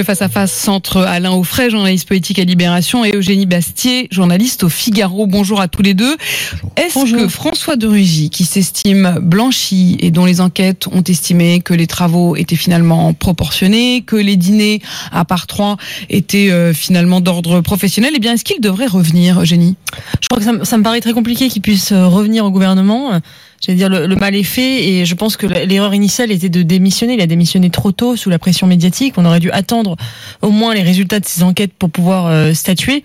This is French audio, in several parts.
Le face-à-face centre Alain Offray, journaliste politique à Libération, et Eugénie Bastier, journaliste au Figaro. Bonjour à tous les deux. Est-ce que François de Rugy, qui s'estime blanchi et dont les enquêtes ont estimé que les travaux étaient finalement proportionnés, que les dîners à part trois étaient euh, finalement d'ordre professionnel, eh bien, est-ce qu'il devrait revenir, Eugénie? Crois que ça, me- ça me paraît très compliqué qu'il puisse euh, revenir au gouvernement. J'allais dire, le, le mal est fait et je pense que l'erreur initiale était de démissionner. Il a démissionné trop tôt sous la pression médiatique. On aurait dû attendre au moins les résultats de ces enquêtes pour pouvoir euh, statuer.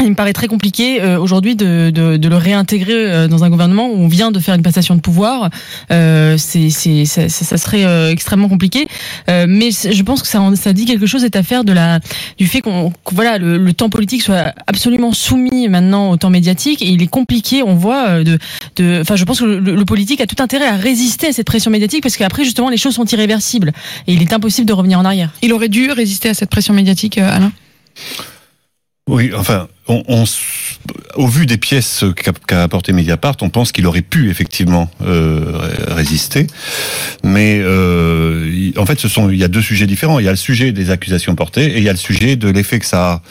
Il me paraît très compliqué euh, aujourd'hui de, de, de le réintégrer euh, dans un gouvernement où on vient de faire une passation de pouvoir. Euh, c'est, c'est, ça, ça- ça serait euh, extrêmement compliqué. Euh, mais je pense que ça, ça dit quelque chose cette affaire de la du fait qu'on que, voilà le, le temps politique soit absolument soumis maintenant au temps médiatique et il est compliqué. On voit euh, de de. Enfin, je pense que le, le politique a tout intérêt à résister à cette pression médiatique parce qu'après justement les choses sont irréversibles et il est impossible de revenir en arrière. Il aurait dû résister à cette pression médiatique, euh, Alain? Oui, enfin, on, au vu des pièces qu'a qu'a apporté Mediapart, on pense qu'il aurait pu effectivement euh, ré- résister. Mais euh, en fait, ce sont il y a deux sujets différents. Il y a le sujet des accusations portées et il y a le sujet de l'effet que ça a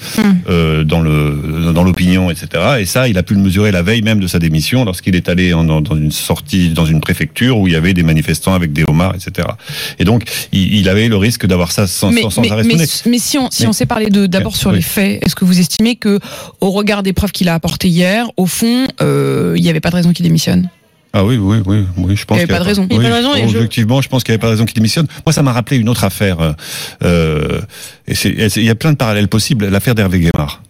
euh, dans le dans l'opinion, etc. Et ça, il a pu le mesurer la veille même de sa démission lorsqu'il est allé en- dans une sortie dans une préfecture où il y avait des manifestants avec des homards, etc. Et donc, il, il avait le risque d'avoir ça sans, mais, sans, sans mais- arrêt mais- si on, si Mais- on s'est parlé de d'abord sur Oui. les faits, est-ce que vous estimez que, au regard des preuves qu'il a apportées hier, au fond, euh, il n'y avait pas de raison qu'il démissionne Ah oui, oui, oui, oui, je pense Il avait qu'il pas de raison. Il y Oui, avait pas de raison, objectivement, je pense qu'il n'y avait pas de raison qu'il démissionne. Moi, ça m'a rappelé une autre affaire. euh, euh, et il y a plein de parallèles possibles. L'affaire d'Hervé Guémard.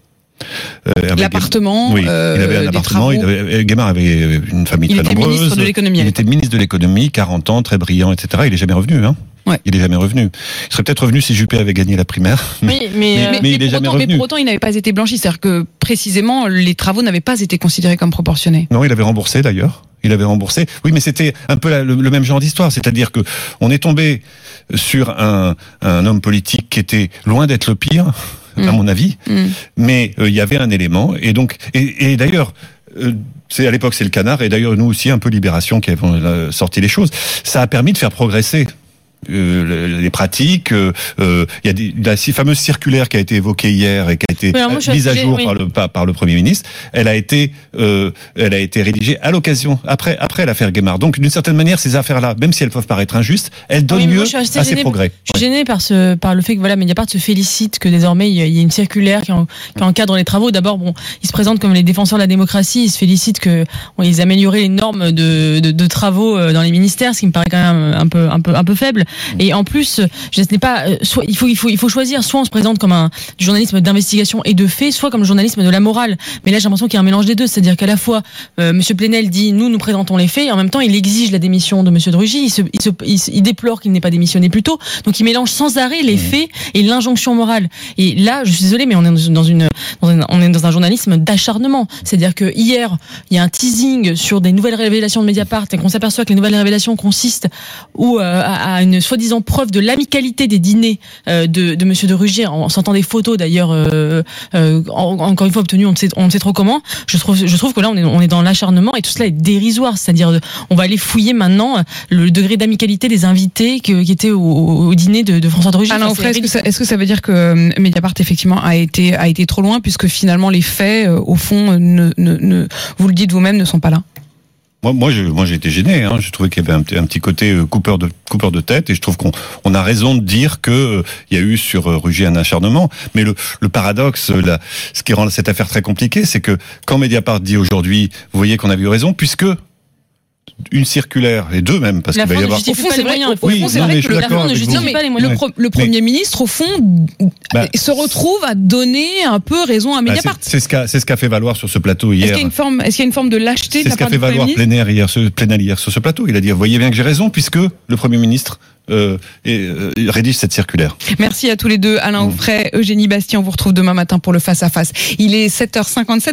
Euh, L'appartement, Oui, euh, il avait un appartement. Il avait, Guémard avait une famille Il très était nombreuse. ministre de l'économie Il était ministre de l'économie, 40 ans, très brillant, etc. Il est jamais revenu. Hein. Ouais. Il est jamais revenu. Il serait peut-être revenu si Juppé avait gagné la primaire. Oui, mais, euh, mais il est pour jamais autant, mais revenu. pour autant, il n'avait pas été blanchi. C'est-à-dire que précisément, les travaux n'avaient pas été considérés comme proportionnés. Non, il avait remboursé d'ailleurs. Il avait remboursé. Oui, mais c'était un peu la- le, le même genre d'histoire, c'est-à-dire que on est tombé sur un, un homme politique qui était loin d'être le pire, à Mm. mon avis, Mm. mais euh, il y avait un élément. Et donc, et, et d'ailleurs. euh, c'est à l'époque c'est le canard et d'ailleurs nous aussi un peu Libération qui avons sorti les choses. Ça a permis de faire progresser euh, le- les pratiques. euh, euh, Il y a des, la fameuse circulaire qui a été évoquée hier et qui a été moi, suis mise à jour oui. par le par, par le premier ministre. Elle a été euh, elle a été rédigée à l'occasion après après l'affaire Guémard. Donc d'une certaine manière ces affaires-là, même si elles peuvent paraître injustes, elles donnent Oui, mais moi, lieu à ces progrès. Je suis gênée par ce, par le fait que voilà, Mediapart se félicite que désormais il y a- une circulaire qui, en- qui encadre les travaux. D'abord, bon, ils se présentent comme les défenseurs de la démocratie. Ils se félicitent que on ils amélioré les normes de, de, de travaux euh, dans les ministères, ce qui me paraît quand même un peu, un peu, un peu faible. Et en plus, je ce n'est pas, euh, soit il faut, il faut, il faut choisir. Soit on se présente comme un du journalisme d'investigation et de fait, soit comme le journalisme de la morale. Mais là, j'ai l'impression qu'il y a un mélange des deux. C'est-à-dire qu'à la fois, euh, Monsieur Plenel dit nous, nous présentons les faits, et en même temps, il exige la démission de Monsieur Drugy. Il, se, il, se, il, se- il déplore qu'il n'ait pas démissionné plus tôt. Donc, il mélange sans arrêt les faits et l'injonction morale. Et là, je suis désolée, mais on est dans une, dans une- on est dans un journalisme d'acharnement. C'est-à-dire que hier, il y a un teasing sur des nouvelles révélations de Mediapart et qu'on s'aperçoit que les nouvelles révélations consistent ou euh, à, à une soi-disant preuve de l'amicalité des dîners euh, de, de Monsieur de Rugy en, en sortant des photos d'ailleurs euh, euh, en- encore une fois obtenues on ne sait on ne sait trop comment. Je trouve je trouve que là on est on est dans l'acharnement et tout cela est dérisoire. C'est-à-dire on va aller fouiller maintenant le degré d'amicalité des invités que- qui étaient au, au dîner de, de François de Enfin, Offray, c'est est-ce que, ça, que veut dire que Mediapart effectivement a été a été trop loin puisque finalement les faits au fond ne, ne, ne vous le dites vous-même ne sont pas là? Moi, moi, moi, j'ai été gêné. Hein. Je trouvais qu'il y avait un, petit- côté euh, coupeur de coupeur de tête, et je trouve qu'on on a raison de dire que euh, il y a eu sur euh, Rugy un acharnement. Mais le, le paradoxe, euh, ce qui rend cette affaire très compliquée, c'est que quand Mediapart dit aujourd'hui, vous voyez qu'on avait eu raison, puisque une circulaire, et deux même, parce La qu'il va y avoir... justifie Au fond, pas c'est vrai, Oui, c'est vrai mais que le, d'accord ne justifie pas les le moyens. pro- le Premier ministre, au fond, Bah, se retrouve à donner un peu raison à Bah, Mediapart. c'est c'est ce qu'a c'est ce qu'a fait valoir sur ce plateau Est-ce hier. qu'il y a une forme, est-ce qu'il y a une forme de lâcheté C'est la ce qu'a fait valoir Plénaire hier, ce, Plénaire hier sur ce plateau. Il a dit, vous voyez bien que j'ai raison, puisque le Premier ministre euh, et, euh, rédige cette circulaire. Merci à tous les deux, Alain Mm. Offray, Eugénie Bastien. On vous retrouve demain matin pour le face à face. Il est 7h57.